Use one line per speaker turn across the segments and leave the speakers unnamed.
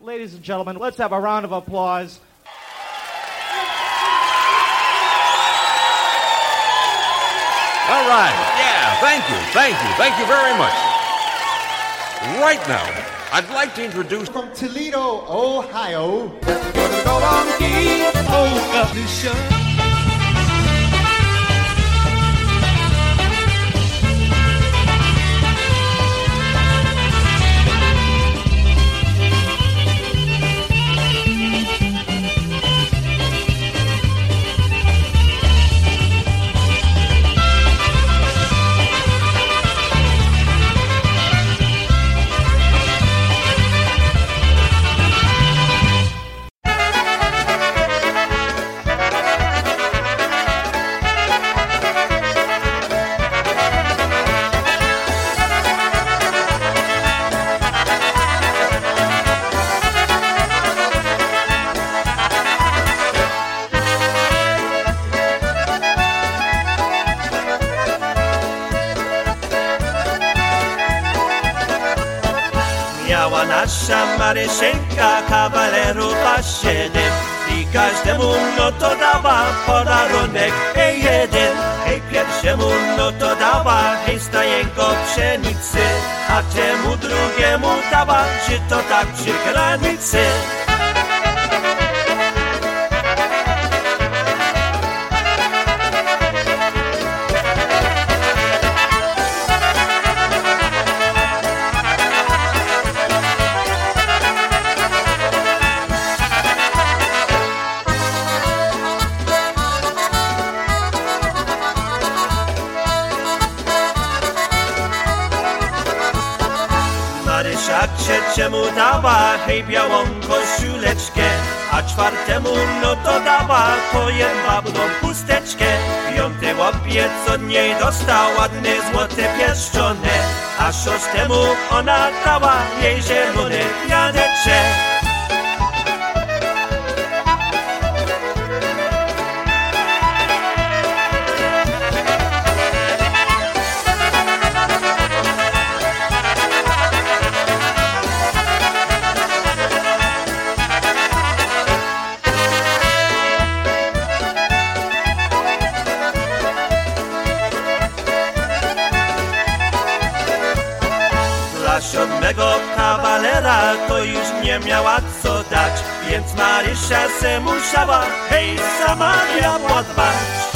Ladies and gentlemen, let's have a round of applause.
All right. Yeah, thank you. Thank you. Thank you very much. Right now, I'd like to introduce.
From Toledo, Ohio.
To tak przy Marysia trzeciemu dała, hej białą koszuleczkę A czwartemu no to dała, to jedwabną chusteczkę Piąty łopiec od niej dostał ładne złote pieszczone. A szóstemu ona dała jej zielony wiadeczek nie miała co dać Więc Marysia se musiała, hej, Samaria podbać
Czas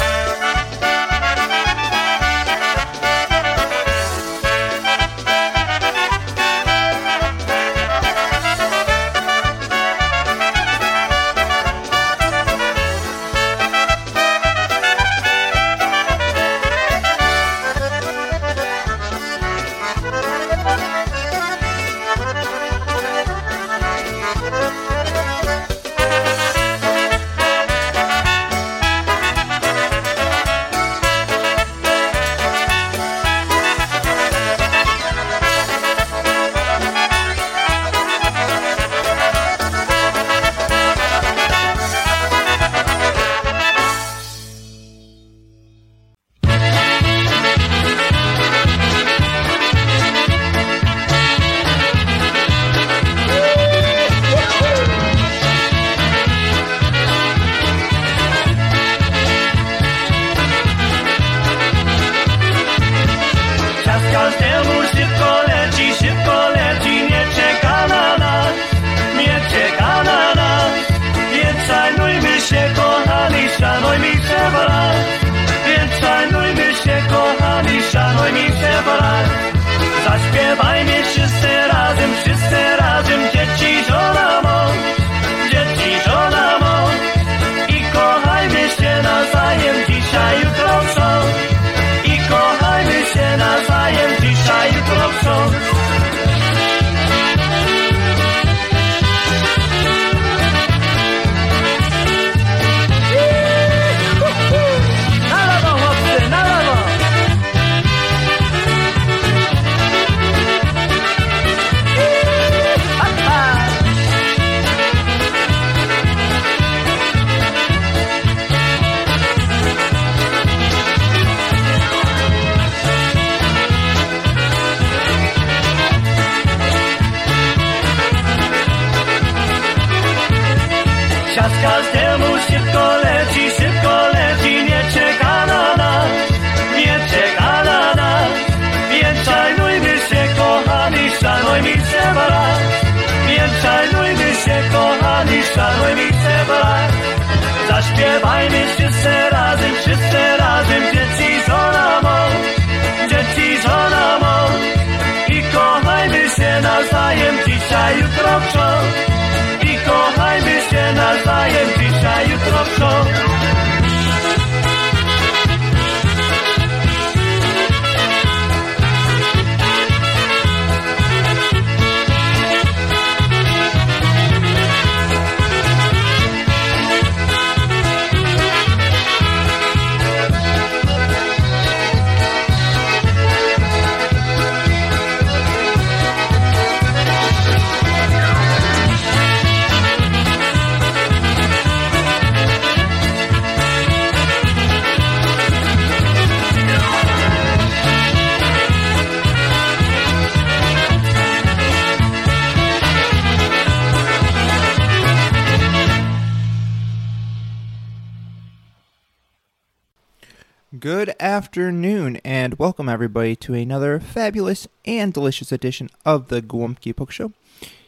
afternoon, and welcome everybody to another fabulous and delicious edition of the Gołąbki Polka Show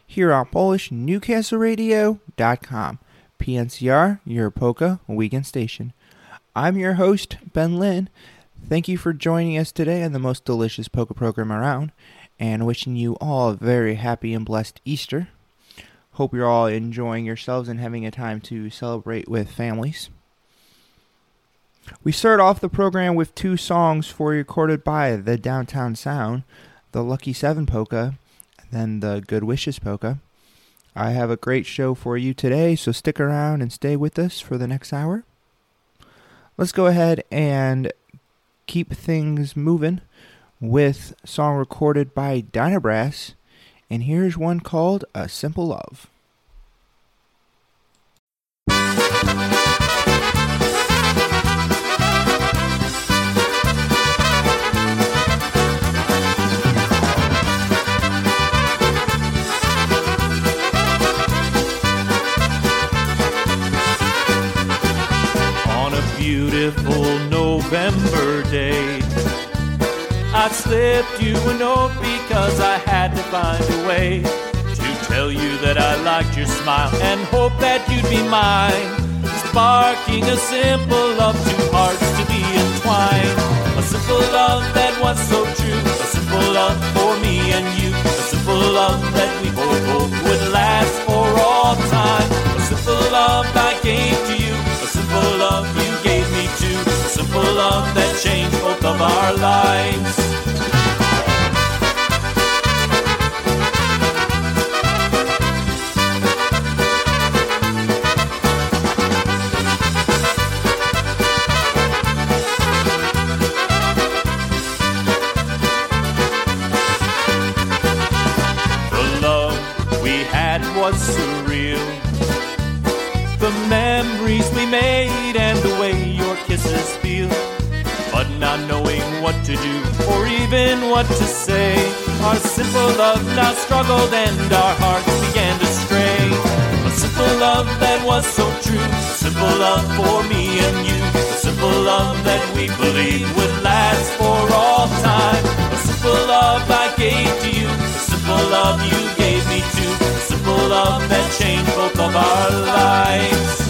here on PolishNewcastleRadio.com. PNCR, your polka weekend station. I'm your host, Ben Lynn. Thank you for joining us today on the most delicious polka program around, and wishing you all a very happy and blessed Easter. Hope you're all enjoying yourselves and having a time to celebrate with families. We start off the program with two songs for you recorded by the Downtown Sound, the Lucky Seven Polka, and then the Good Wishes Polka. I have a great show for you today, so stick around and stay with us for the next hour. Let's go ahead and keep things moving with song recorded by Dynabrass, and here's one called A Simple Love.
November day. I slipped you a note because I had to find a way to tell you that I liked your smile and hope that you'd be mine. Sparking a simple love, two hearts to be entwined. A simple love that was so true, a simple love for me and you. A simple love that we both hope would last for all time. A simple love I gave to you, a simple love you. Simple love that changed both of our lives. To do or even what to say. Our simple love now struggled and our hearts began to stray. A simple love that was so true. Simple love for me and you. A simple love that we believed would last for all time. A simple love I gave to you. A simple love you gave me too. A simple love that changed both of our lives.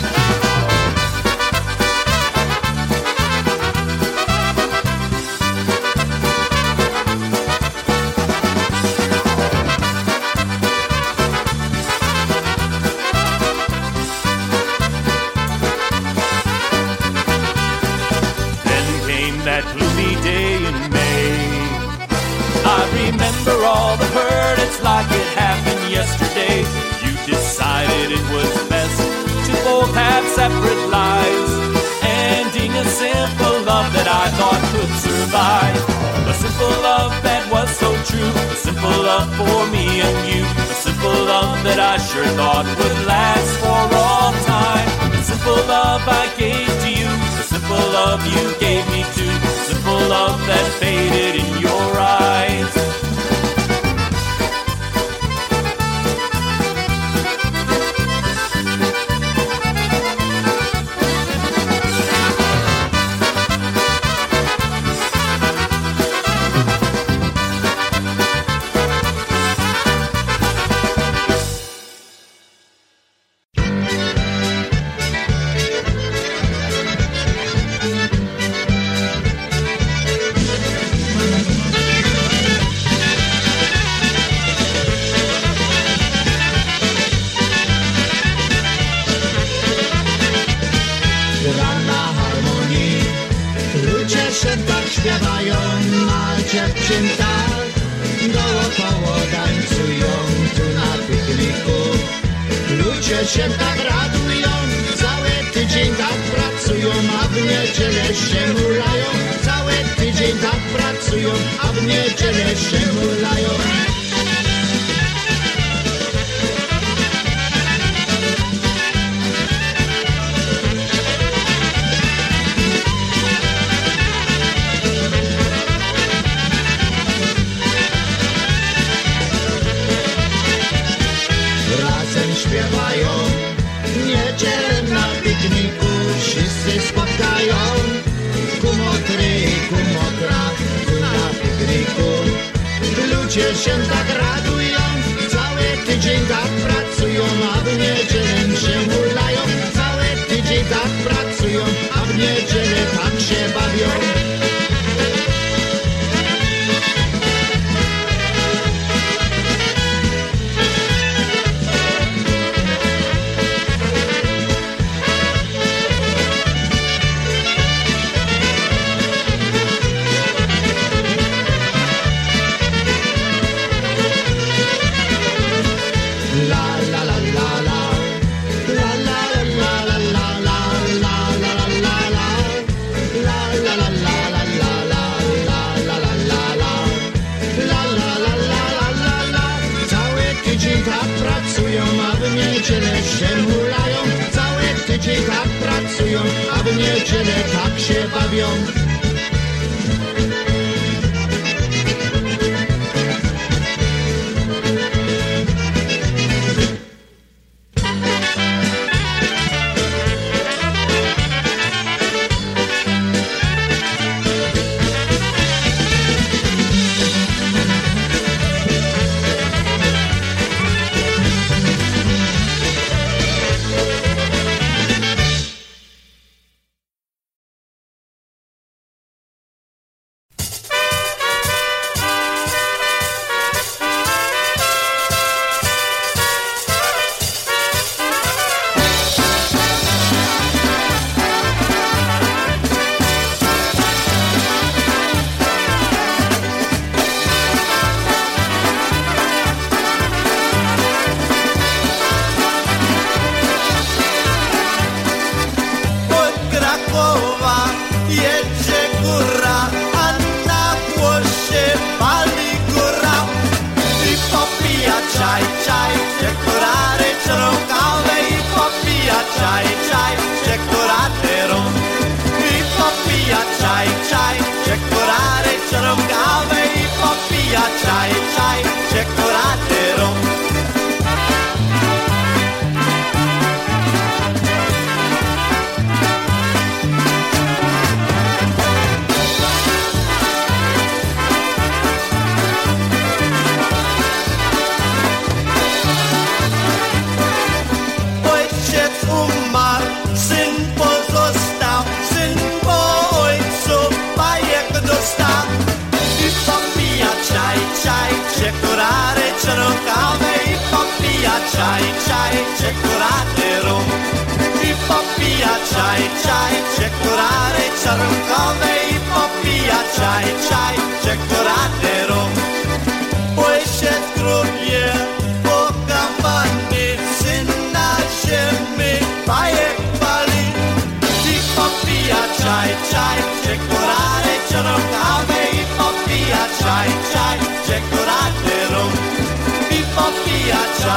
a
w niedzielę się
hulają.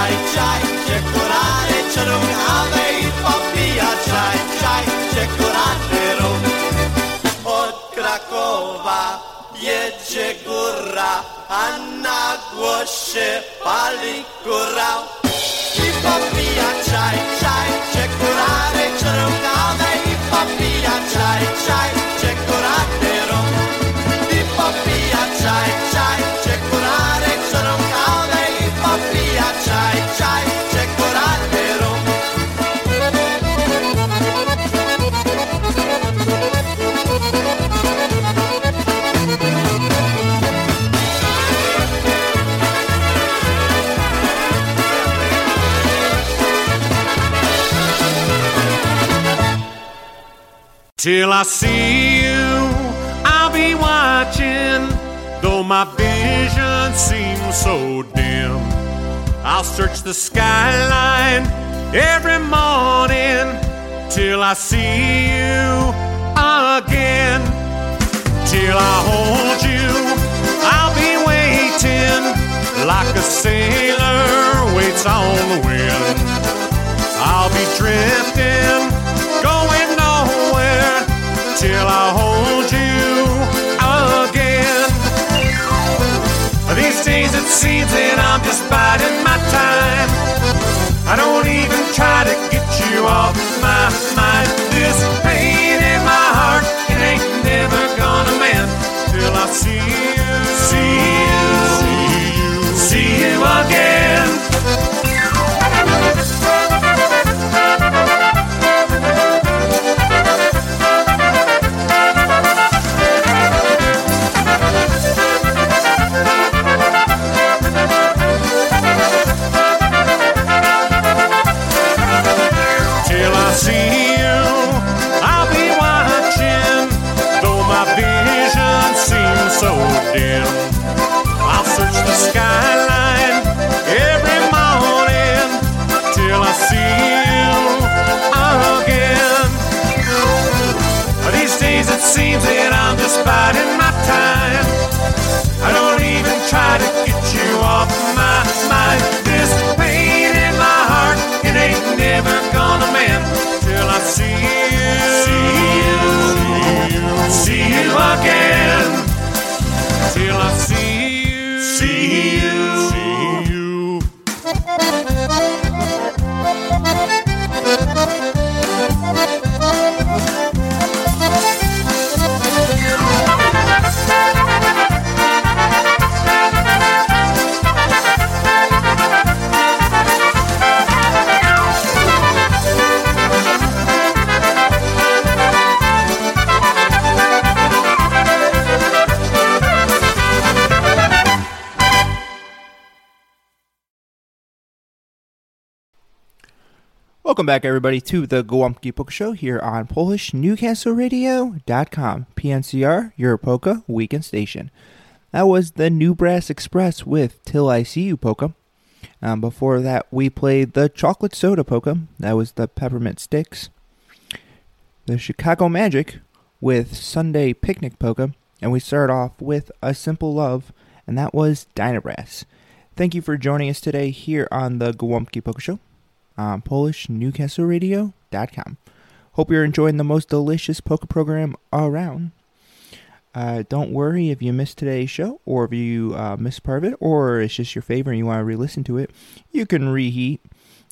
czaj, czaj, czekolady, i popija czaj, czaj, czekolady. Od Krakowa jedzie góra, a na głosie pali góra. I popija czaj, czaj, czekolady, i popija czaj, czaj, czekolady.
Till I see you, I'll be watching. Though my vision seems so dim, I'll search the skyline every morning till I see you again. Till I hold you, I'll be waiting like a sailor waits on the wind. I'll be drifting till I hold you again. These days it seems that I'm just biding my time. I don't even try to get you off
Welcome back, everybody, to the Gołąbki Polka Show here on PolishNewcastleRadio.com. PNCR, your polka weekend station. That was the New Brass Express with Till I See You polka. Um, before that, we played the Chocolate Soda polka. That was the Peppermint Sticks. The Chicago Magic with Sunday Picnic polka. And we started off with A Simple Love, and that was Dynabrass. Thank you for joining us today here on the Gołąbki Polka Show on PolishNewcastleRadio.com. Hope you're enjoying the most delicious polka program around. Uh, don't worry if you missed today's show or if you uh, missed part of it or it's just your favorite and you want to re-listen to it. You can reheat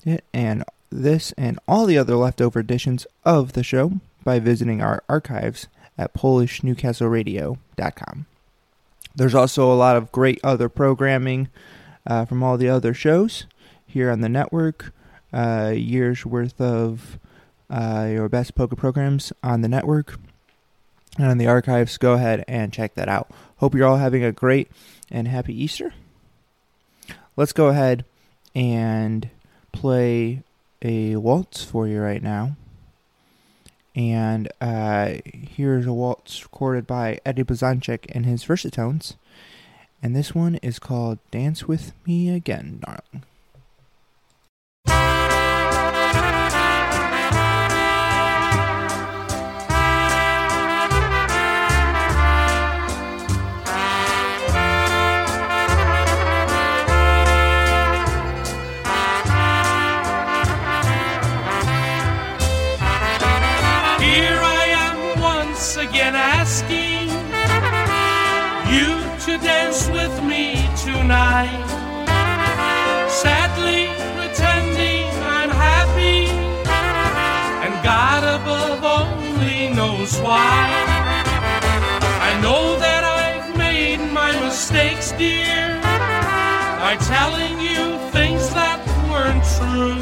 it and this and all the other leftover editions of the show by visiting our archives at PolishNewcastleRadio.com. There's also a lot of great other programming uh, from all the other shows here on the network. Uh, years worth of uh, your best polka programs on the network and on the archives. Go ahead and check that out. Hope you're all having a great and happy Easter. Let's go ahead and play a waltz for you right now. And uh, here's a waltz recorded by Eddie Blazonczyk and his Versatones. And this one is called Dance With Me Again, Darling.
Dance with me tonight. Sadly pretending I'm happy, and God above only knows why. I know that I've made my mistakes, dear, by telling you things that weren't true.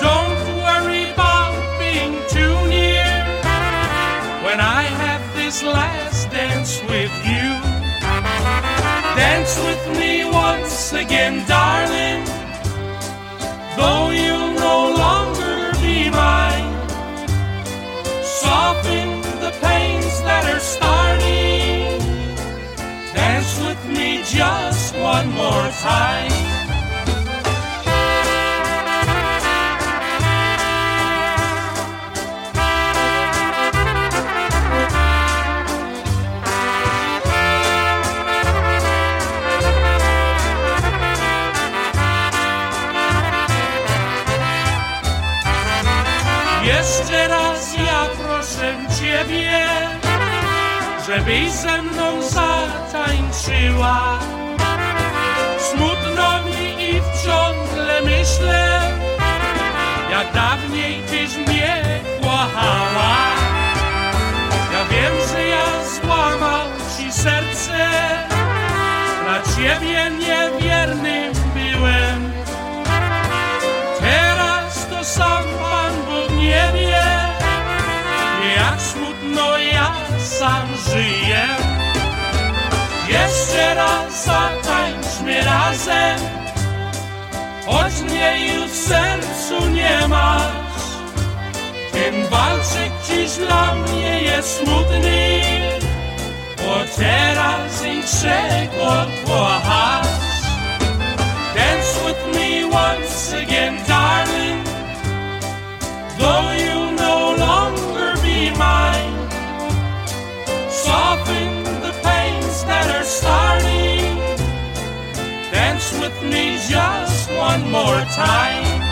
Don't worry about being too near when I have this last Dance with me once again, darling, though you'll no longer be mine. Soften the pains that are starting. Dance with me just one more time. Ciebie, żebyś ze mną zatańczyła. Smutno mi i wciągle myślę, jak dawniej Tyś mnie kochała. Ja wiem, że ja złamał Ci serce, dla Ciebie niewiernym sam żyję. Jeszcze raz zatańczmy razem, choć mnie już w sercu nie masz. Ten walczyk dziś dla mnie jest smutny, bo teraz innego kochasz. Dance with me once again, darling, starting. Dance with me just one more time.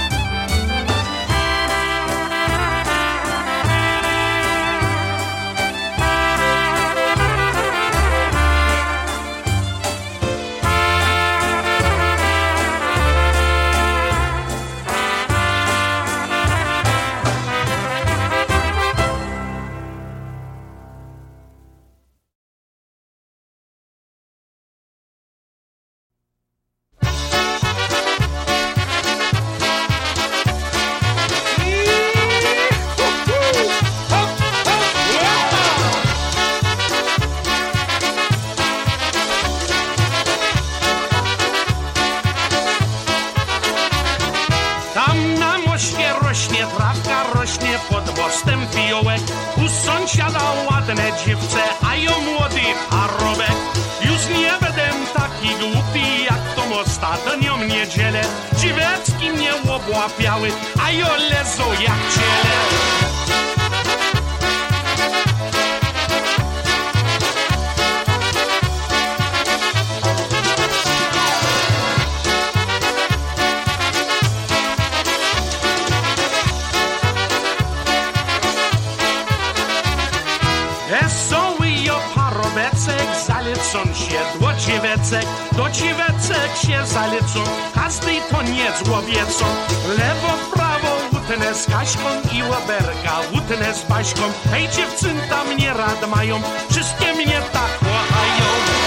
Zalecą się do dziewecek, do się zalecą, każdy to nie złowiecą. Lewo, prawo, utnę z Kaśką i łoberka, utnę z Baśką. Hej, dziewczynta mnie rad mają, wszystkie mnie tak kochają.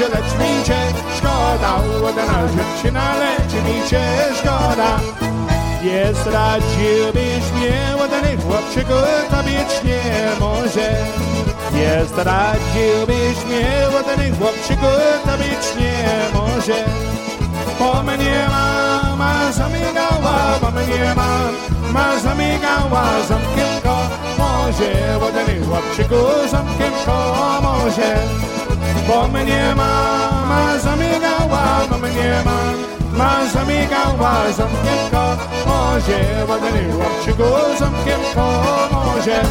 Sraj, lechmi che, szkoda, ładna dziewczyna, lecz mi cię szkoda. Jest radziłbyś mnie, ładny chłopczyku, to być nie może. Jest radziłbyś mnie, ładny chłopczyku, to być nie może. Po mnie mama zamigała, po mnie mama zamigała, zamkiem może. Ładny chłopczyku, zamkiem. Bo mama zamigała, bo mnie mama zamigała, może.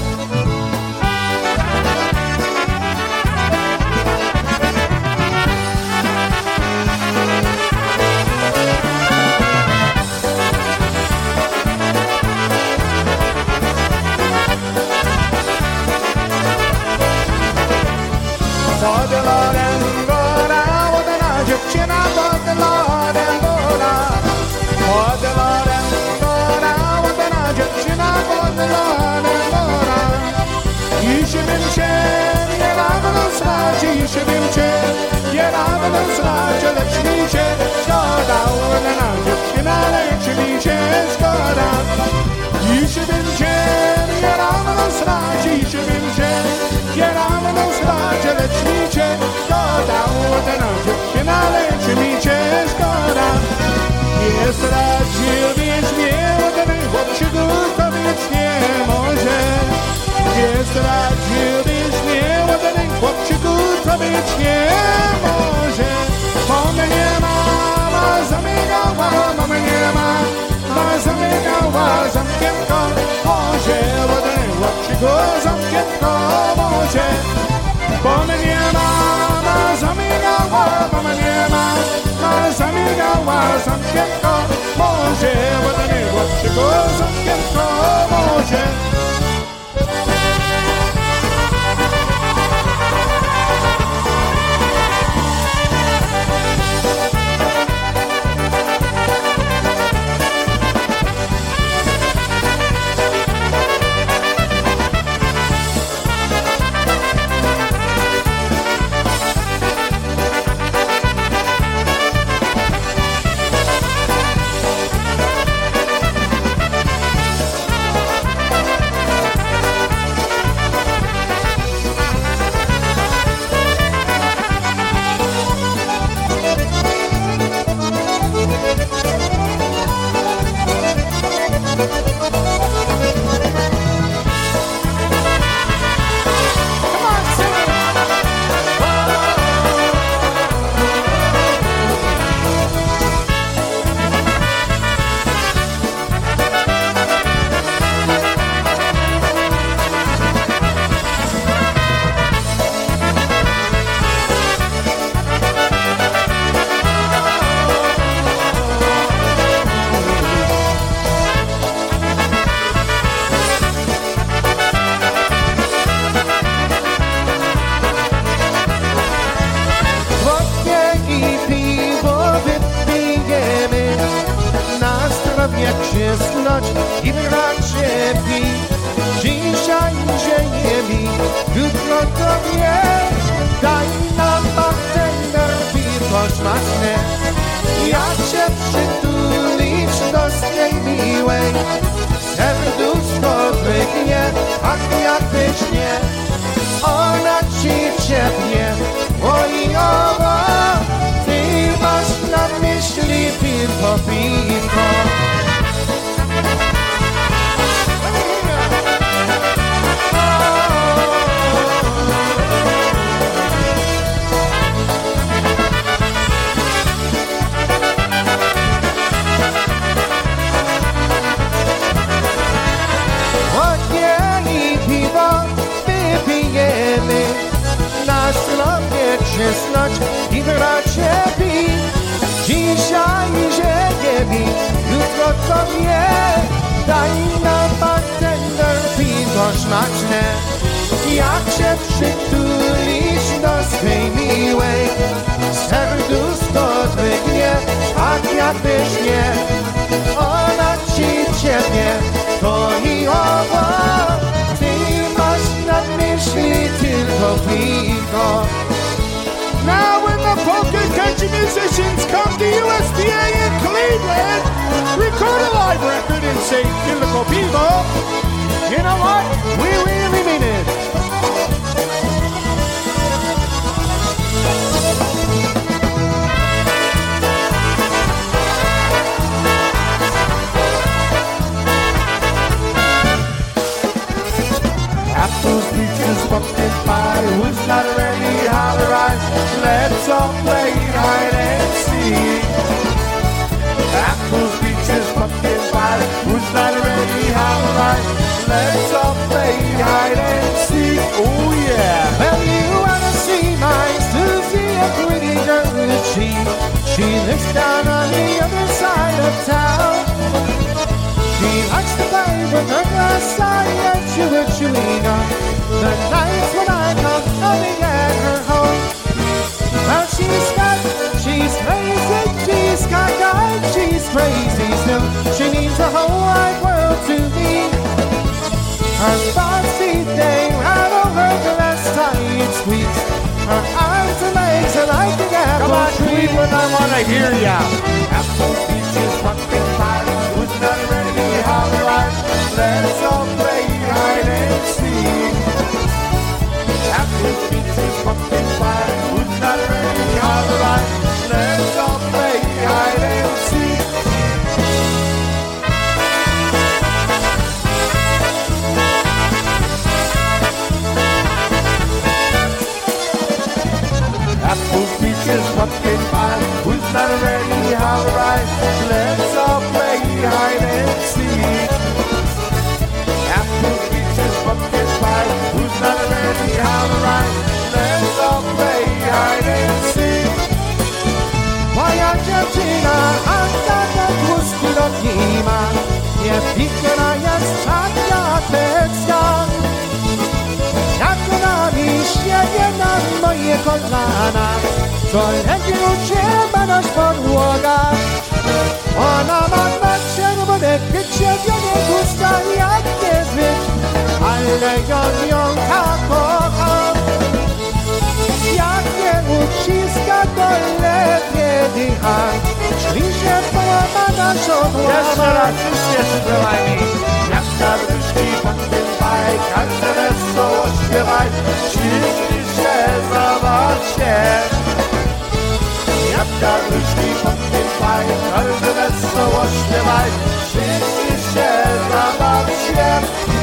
dziś był cię Nie będę znać, lecz mi się zgoda Na dziewczynę, lecz mi się zgoda. Dziś był cię, nie będę znać, dziś był cię Nie będę znać, lecz mi się zgoda. Na dziewczynę, lecz mi się zgoda. Nie zdradził mnie żadnej, bo się go kobiet nie może. Nie zdradził mnie Chłopczyku, to być nie może? Bo mnie ma, ma zamykała, bo mnie ma. Ma zamykała, zamkiem go może Wody, chłopczyku, zamkiem go może. Bo mnie ma, ma zamykała, bo mnie ma. Ma zamykała, zamkiem go może
Wody, chłopczyku, zamkiem go może. Pi Dzisiaj mi, jutro tobie Daj nam bartender piwo smaczne Jak się przytulić do swej miłej. Serduszko drgnie, ach jak pysznie Ona ci ciepnie, oj owo. Ty masz na myśli piwo, piwo zdrowie czysnąć i bracie pi. Dzisiaj ziemię mi, jutro tobie Daj nam bartender piwo smaczne. Jak się przytulisz do swej miłej Serduszko drgnie, tak jak pysznie Ona ci ciebie, to i owo. Ty masz na myśli tylko piwo
Now when the polka country musicians come to USPA in Cleveland, record a live record and say Typical People, you know what? We really mean it. Apples, peaches, pumpkin pie. Who's not ready?
Likes to play with her glass eye and chew a chewing gum. The nights when I come running at her home. Well, she's got, she's crazy, she's cockeyed, she's crazy still. She means the whole wide world to me. Her bossy they rattle her glass tight squeaks. Her arms and legs are like an apple leave when I want to hear ya. Apple peaches, right? Let's all play hide and seek. Apple peaches, pumpkin pie, who's not ready? How right? Let's all play hide and seek. Apples, peaches, pumpkin pie. Who's not ready? How right? Let's all Dziewczyna, Anna Gusty nie ma. Nie pikna jest taka teksta. Jak ona mi sieje na moje kolana, to lepiej uciema nasz podłoga. Ona ma na czerwone picie, wiele gusta jak niezbyt, ale ja ją tak kocham. Jak nie uciska, to lepiej dycha. Szli się połamana żodła.
Jeszcze raz, wszystkie śpiewajmy.
Jak na wróżki pod tym baj, każde wesoło śpiewaj, ciśnij się, zabaw się. Jak na wróżki pod tym baj, każde wesoło śpiewaj, ciśnij się, zabaw się.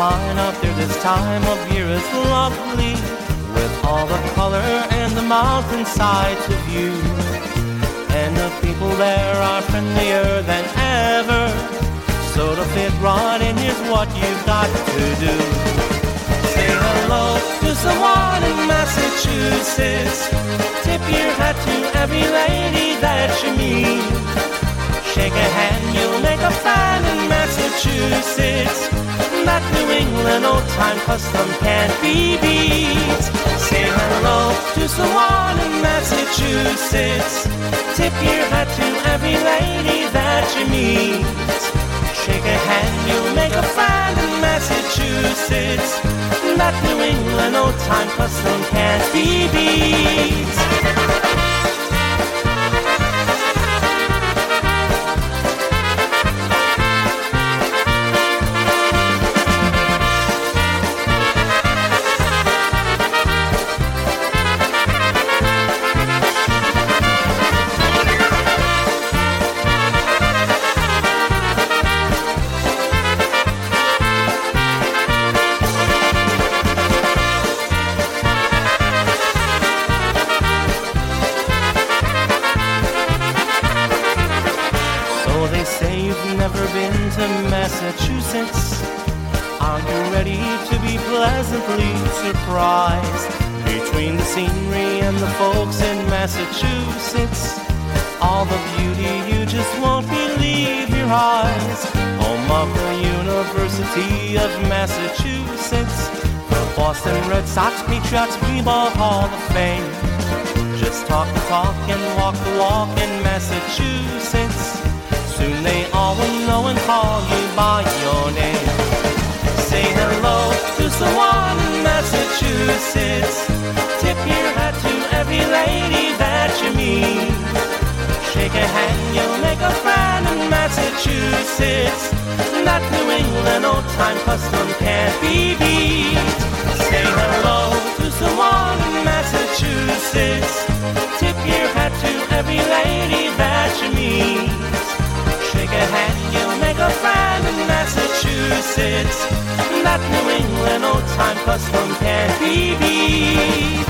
Fine out there this time of year is lovely. With all the color and the mountain mountainsides to view. And the people there are friendlier than ever. So to fit right in is what you've got to do. Say hello to someone in Massachusetts. Tip your hat to every lady that you meet. Shake a hand, you'll make a friend in Massachusetts. That New England old time custom can't be beat. Say hello to someone in Massachusetts. Tip your hat to every lady that you meet. Shake a hand, you'll make a friend in Massachusetts. That New England old time custom can't be beat. Boston Red Sox Patriots P-Ball Hall of Fame. Just talk the talk and walk the walk in Massachusetts. Soon they all will know and call you by your name. Say hello to someone in Massachusetts. Tip your hat to every lady that you meet. Shake a hand, you'll make a friend in Massachusetts. That New England old time custom can't be beat. Say hello to someone in Massachusetts. Tip your hat to every lady that you meet. Shake a hand, you'll make a friend in Massachusetts. That New England old time custom can't be beat.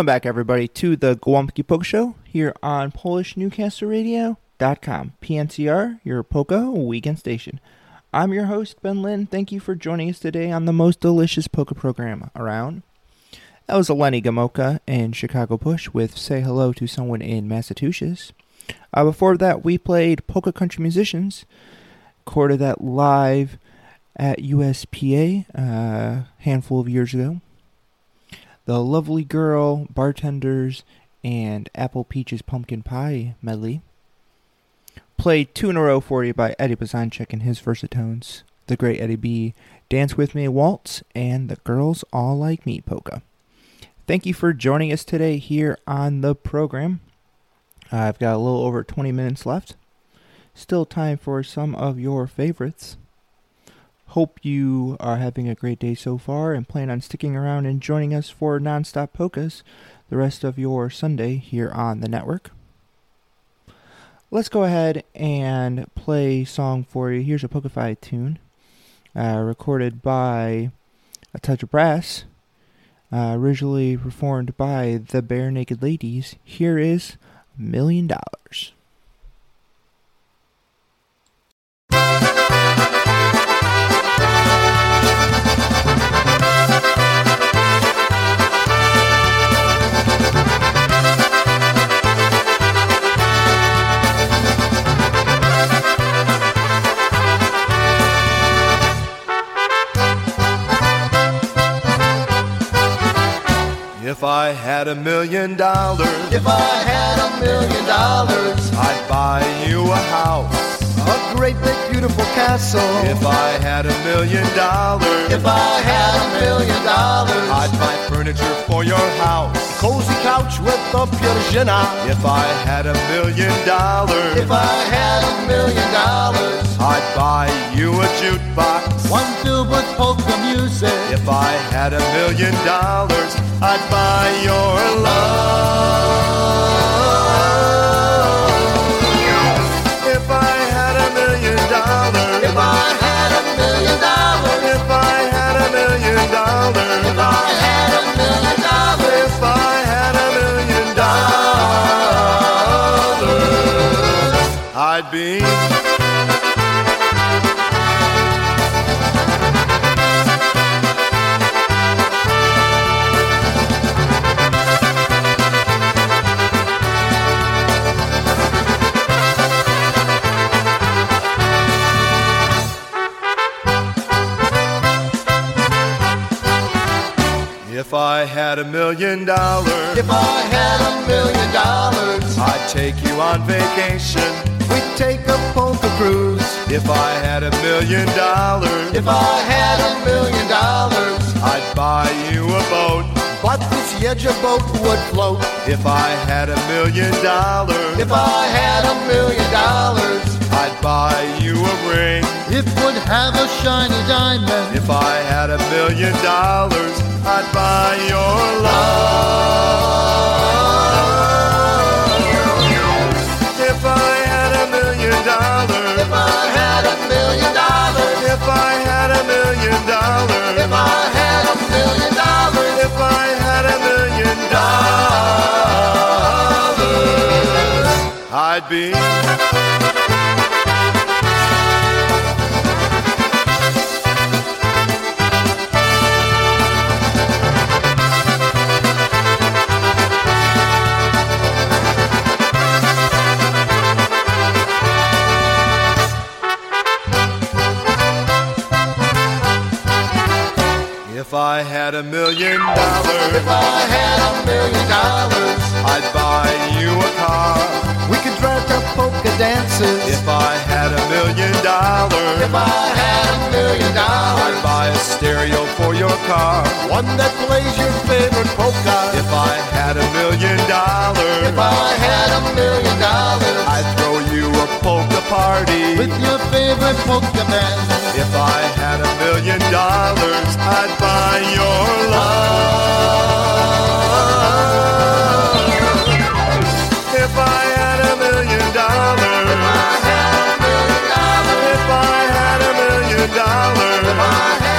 Welcome back, everybody, to the Gołąbki Polka Show here on PolishNewcastleRadio.com. PNCR, your polka weekend station. I'm your host, Ben Lynn. Thank you for joining us today on the most delicious polka program around. That was Lenny Gomulka and Chicago Push with Say Hello to Someone in Massachusetts. Uh, before that, we played Polka Country Musicians, recorded that live at USPA a uh, handful of years ago. The Lovely Girl, Bartenders, and Apple Peaches Pumpkin Pie medley. Played two in a row for you by Eddie Blazonczyk and his Versatones, The Great Eddie B, Dance With Me Waltz, and The Girls All Like Me Polka. Thank you for joining us today here on the program. I've got a little over 20 minutes left. Still time for some of your favorites. Hope you are having a great day so far and plan on sticking around and joining us for Nonstop Polkas the rest of your Sunday here on the network. Let's go ahead and play song for you. Here's a Polka tune uh, recorded by A Touch of Brass, uh, originally performed by the Barenaked Ladies. Here is Million Dollars.
If I had a million dollars,
If I had a million dollars,
I'd buy you a house.
Great big beautiful castle.
If I had a million dollars,
If I had a million dollars,
I'd buy furniture for your house.
A cozy couch with a pierzina.
If I had a million dollars,
If I had a million dollars,
I'd buy you a jukebox.
one filled with polka music.
If I had a million dollars, I'd buy your love. If I had a million dollars,
if I had a million dollars,
I'd take you on vacation.
Take a polka cruise.
If I had a million dollars,
If I had a million dollars,
I'd buy you a boat.
but this Yedja boat would float.
If I had a million dollars,
If I had a million dollars,
I'd buy you a ring.
it would have a shiny diamond.
If I had a million dollars, I'd buy your love. If I dollars.
If I had a million
dollars.
If I
car.
one that plays your favorite polka.
If I had a million dollars,
If I had a million dollars,
I'd throw you a polka party.
with your favorite polka band.
If I had a million dollars, I'd buy your love. If I had a million dollars, if I had a million dollars, if I had a million dollars,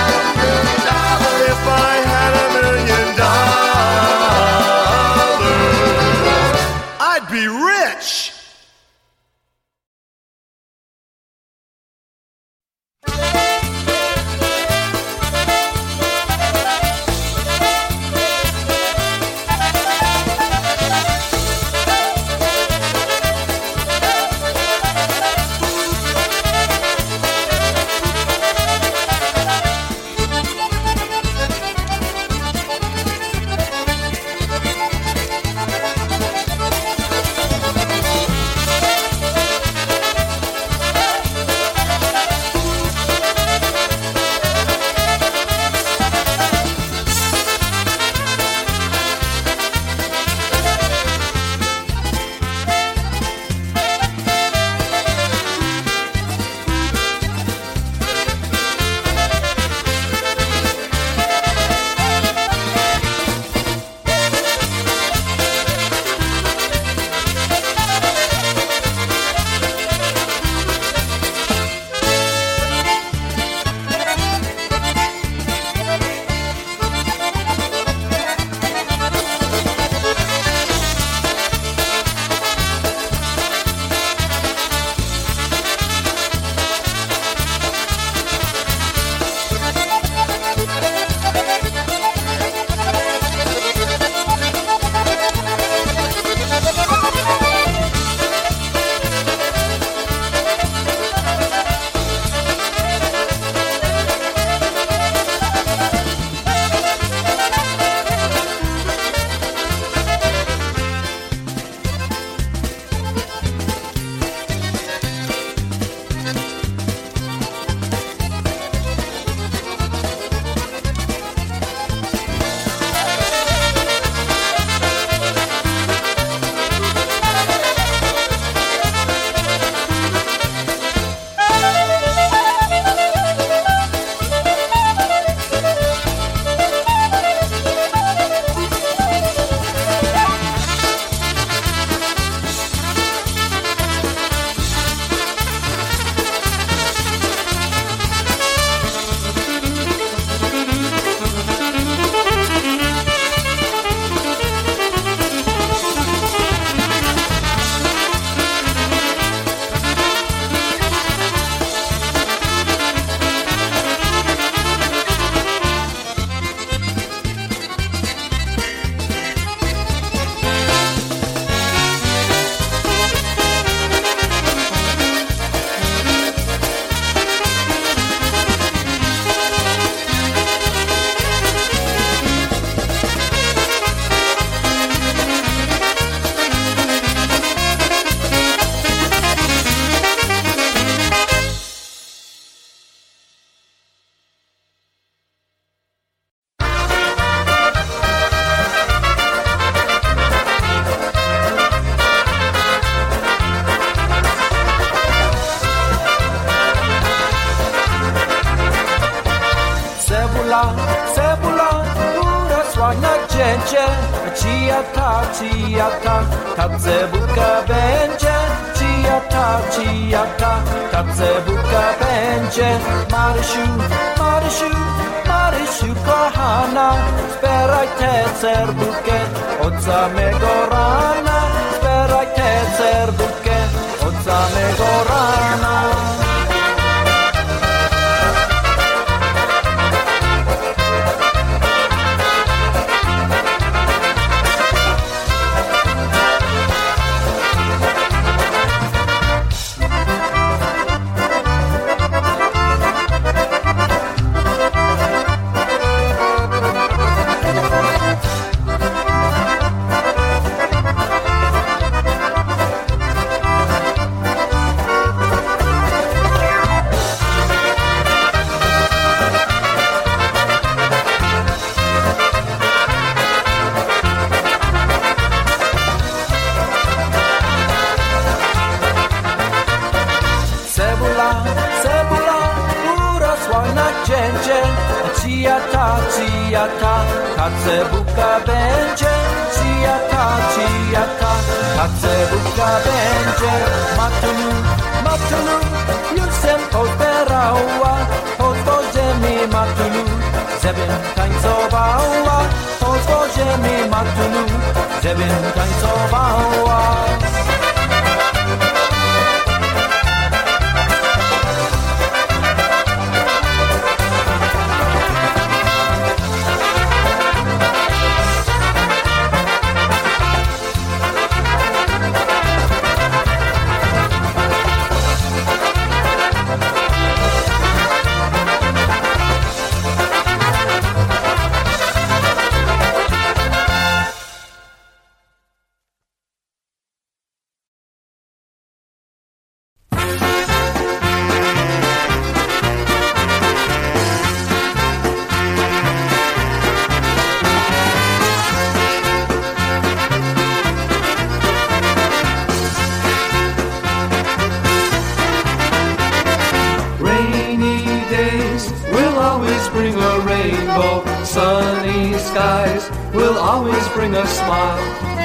always bring a rainbow. Sunny skies will always bring a smile.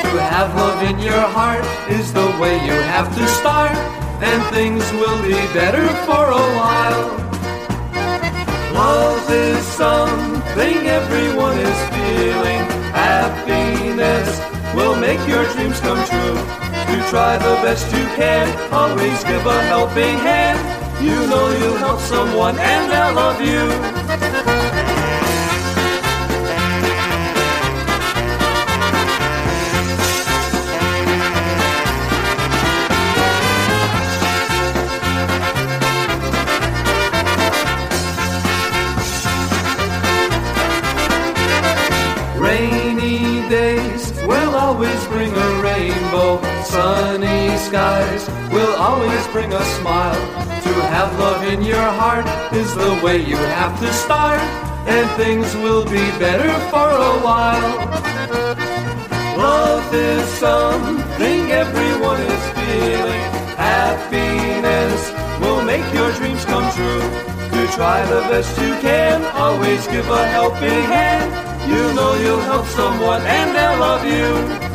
To have love in your heart is the way you have to start, and things will be better for a while. Love is something everyone is feeling. Happiness will make your dreams come true. You try the best you can, always give a helping hand. You know you'll help someone and they'll love you. Rainy days will always bring a rainbow. Sunny skies will always bring a smile. To have love in your heart is the way you have to start, and things will be better for a while. Love is something everyone is feeling. Happiness will make your dreams come true. To try the best you can, always give a helping hand. You know you'll help someone and they'll love you.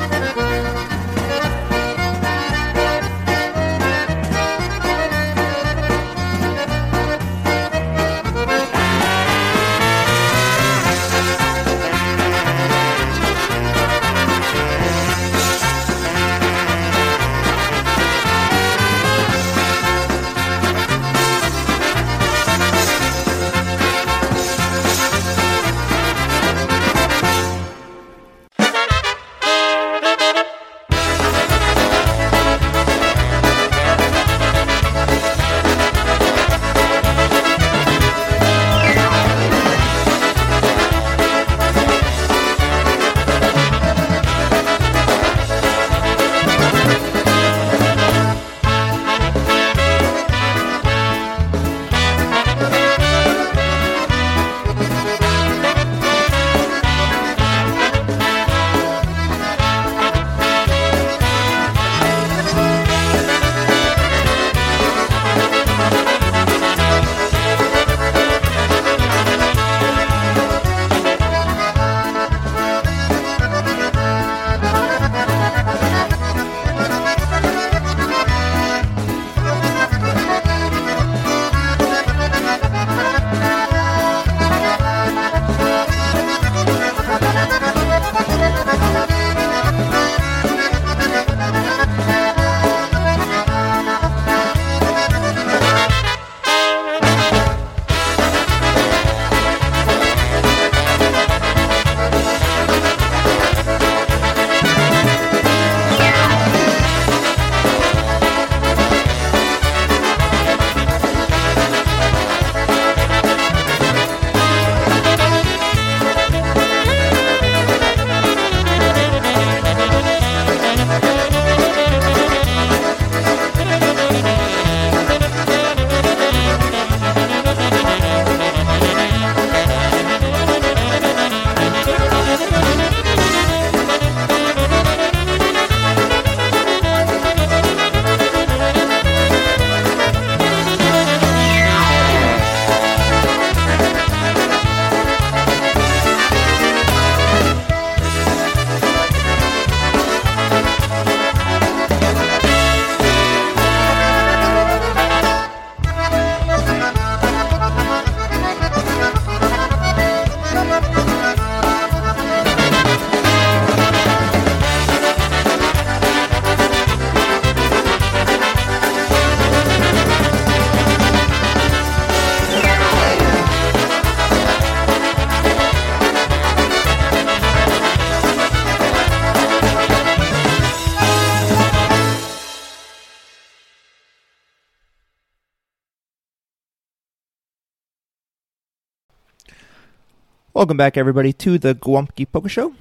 Welcome back, everybody, to the Gołąbki Polka Show,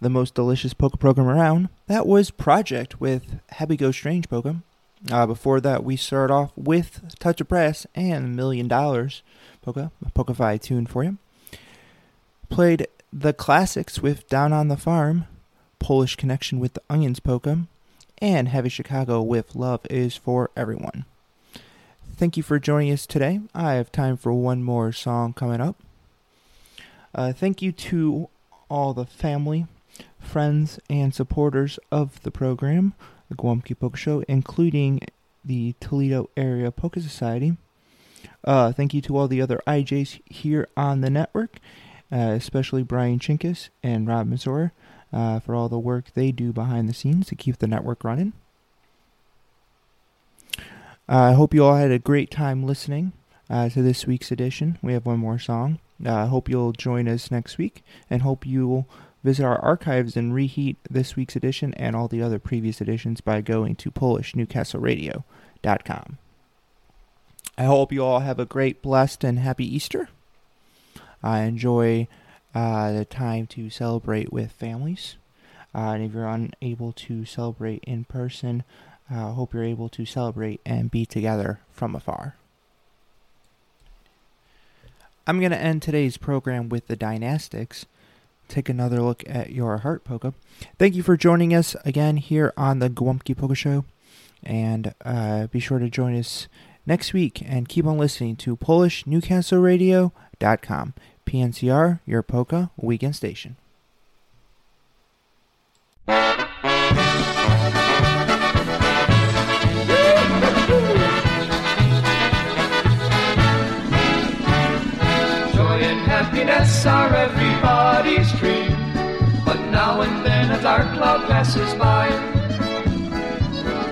the most delicious polka program around. That was Project with Happy Go Strange Polka. Uh, before that, we started off with Touch of Brass and Million Dollars a Polka tune for you. Played the classics with Down on the Farm, Polish Connection with the Onions Polka, and Heavy Chicago with Love is for Everyone. Thank you for joining us today. I have time for one more song coming up. Uh, thank you to all the family, friends, and supporters of the program, the Gołąbki Polka Show, including the Toledo Area Polka Society. Uh, thank you to all the other DJs here on the network, uh, especially Brian Chinkus and Rob Mazur, uh, for all the work they do behind the scenes to keep the network running. I hope you all had a great time listening uh, to this week's edition. We have one more song. Uh, I hope you'll join us next week and hope you'll visit our archives and reheat this week's edition and all the other previous editions by going to PolishNewcastleRadio.com. I hope you all have a great, blessed, and happy Easter. I enjoy uh, the time to celebrate with families. Uh, and if you're unable to celebrate in person, I uh, hope you're able to celebrate and be together from afar. I'm going to end today's program with the Dynastics. Take another look at your heart polka. Thank you for joining us again here on the Gołąbki Polka Show. And uh, be sure to join us next week and keep on listening to PolishNewcastleRadio.com. PNCR, your polka weekend station.
Are everybody's dream. But now and then a dark cloud passes by.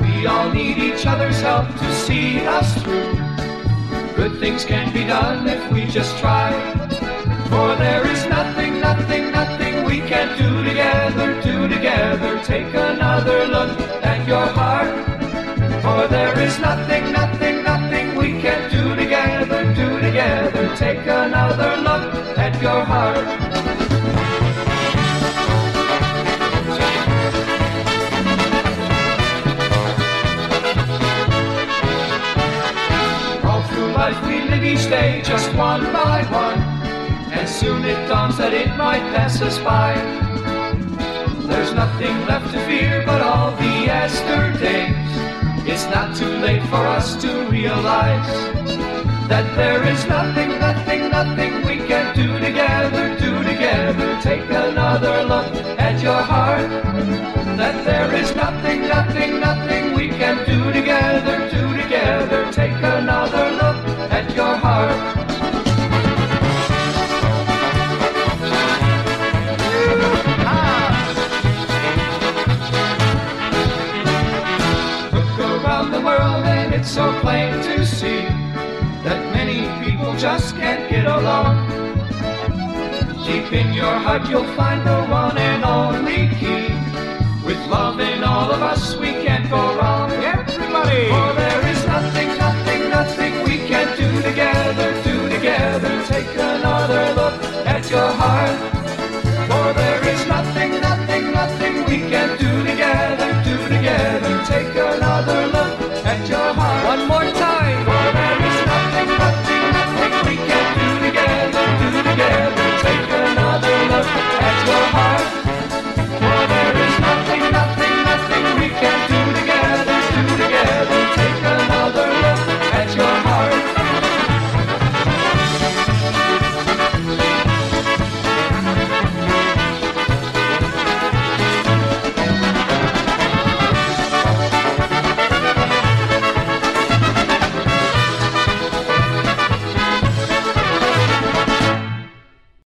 We all need each other's help to see us through. Good things can be done if we just try. For there is nothing, nothing, nothing we can't do together, do together. Take another look at your heart. For there is nothing, nothing, nothing we can't do together, do together. Take another look your heart. All through life we live each day just one by one, and soon it dawns that it might pass us by. There's nothing left to fear but all the yesterdays. It's not too late for us to realize that there is nothing, nothing, nothing we can do together, do together. Take another look at your heart. That there is nothing, nothing, nothing we can do together, do together. Take another look at your heart. Look around the world and it's so plain to see people just can't get along. Deep in your heart you'll find the one and only key. With love in all of us we can't go wrong.
Everybody!
For there is nothing, nothing, nothing we can't do together, do together. Take another look at your heart.